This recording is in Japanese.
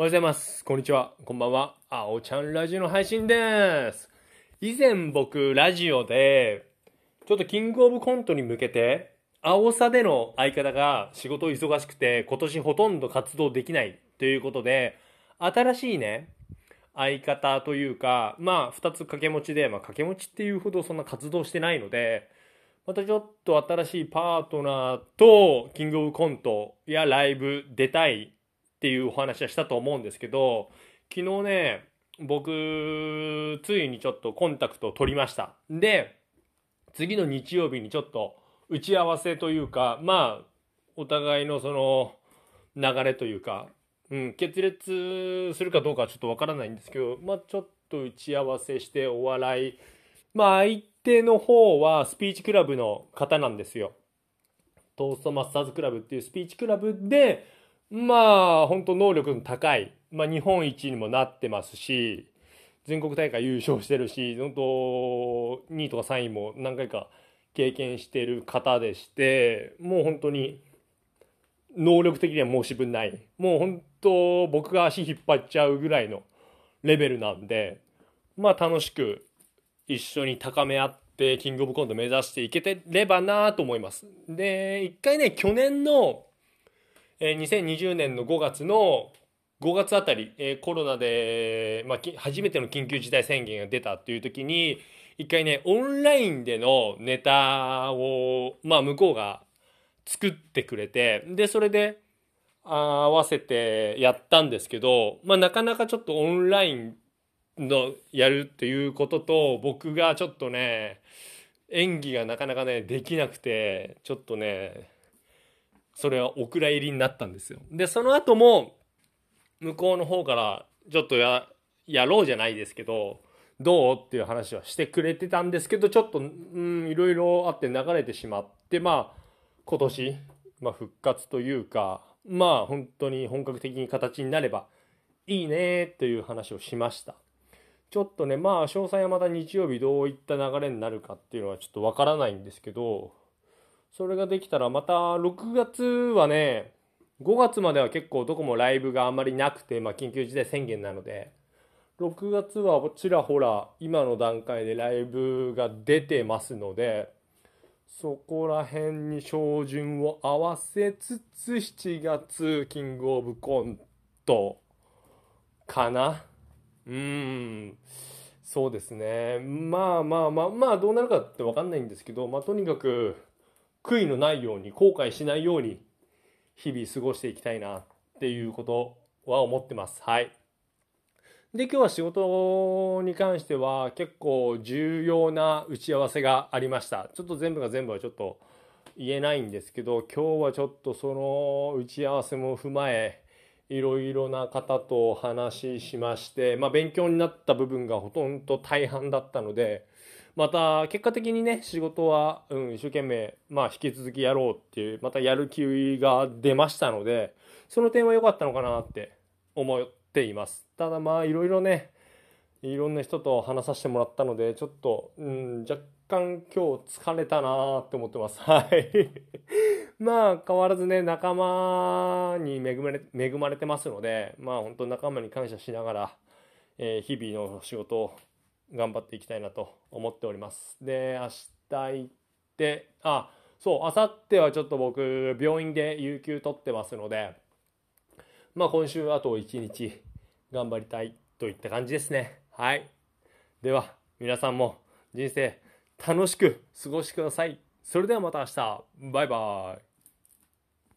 おはようございます。こんにちは。こんばんは。あおちゃんラジオの配信です。以前僕、ラジオで、ちょっとキングオブコントに向けて、青さでの相方が仕事忙しくて、今年ほとんど活動できないということで、新しいね、相方というか、まあ、二つ掛け持ちで、まあ、掛け持ちっていうほどそんな活動してないので、またちょっと新しいパートナーと、キングオブコントやライブ出たいっていうお話はしたと思うんですけど、昨日ね、僕、ついにちょっとコンタクトを取りました。で、次の日曜日にちょっと打ち合わせというか、まあ、お互いのその流れというか、うん、決裂するかどうかはちょっとわからないんですけど、まあちょっと打ち合わせしてお笑い、まあ相手の方はスピーチクラブの方なんですよ。トーストマスターズクラブっていうスピーチクラブで、まあ本当能力の高い、まあ日本一にもなってますし、全国大会優勝してるし、本当2位とか3位も何回か経験してる方でして、もう本当に能力的には申し分ない。もう本当僕が足引っ張っちゃうぐらいのレベルなんで、まあ楽しく一緒に高め合ってキングオブコント目指していけてればなと思います。で、一回ね、去年の、え2020年の5月の5月あたり、えコロナで、まあ、初めての緊急事態宣言が出たっていう時に、一回ね、オンラインでのネタを、まあ、向こうが作ってくれて、で、それで、合わせてやったんですけど、まあ、なかなかちょっとオンラインのやるっていうことと、僕がちょっとね、演技がなかなかね、できなくて、ちょっとね、それはお蔵入りになったんですよ。で、その後も、向こうの方から、ちょっとや、やろうじゃないですけど、どうっていう話はしてくれてたんですけど、ちょっと、うん、いろいろあって流れてしまって、まあ、今年、まあ、復活というか、まあ、本当に本格的に形になればいいねっていう話をしました。ちょっとね、まあ、詳細はまた日曜日どういった流れになるかっていうのはちょっとわからないんですけど、それができたらまた6月はね、5月までは結構どこもライブがあまりなくて、まあ緊急事態宣言なので、6月はちらほら今の段階でライブが出てますので、そこら辺に照準を合わせつつ7月キングオブコントかなうーん。そうですね。まあまあまあまあどうなるかってわかんないんですけど、まあとにかく悔いのないように後悔しないように日々過ごしていきたいなっていうことは思ってます。はい。で、今日は仕事に関しては結構重要な打ち合わせがありました。ちょっと全部が全部はちょっと言えないんですけど、今日はちょっとその打ち合わせも踏まえ、いろいろな方とお話ししまして、まあ勉強になった部分がほとんど大半だったので、また結果的にね仕事は、うん、一生懸命、まあ、引き続きやろうっていうまたやる気が出ましたのでその点は良かったのかなって思っています。ただまあいろいろねいろんな人と話させてもらったのでちょっと、うん、若干今日疲れたなって思ってます。はい。まあ変わらずね仲間に恵まれ恵まれてますのでまあ本当仲間に感謝しながら、えー日々の仕事を頑張っていきたいなと思っております。で、明日行って、あ、そう、明後日はちょっと僕、病院で有給取ってますので、まあ今週あと1日頑張りたいといった感じですね。はい。では、皆さんも人生楽しく過ごしてください。それではまた明日。バイバイ。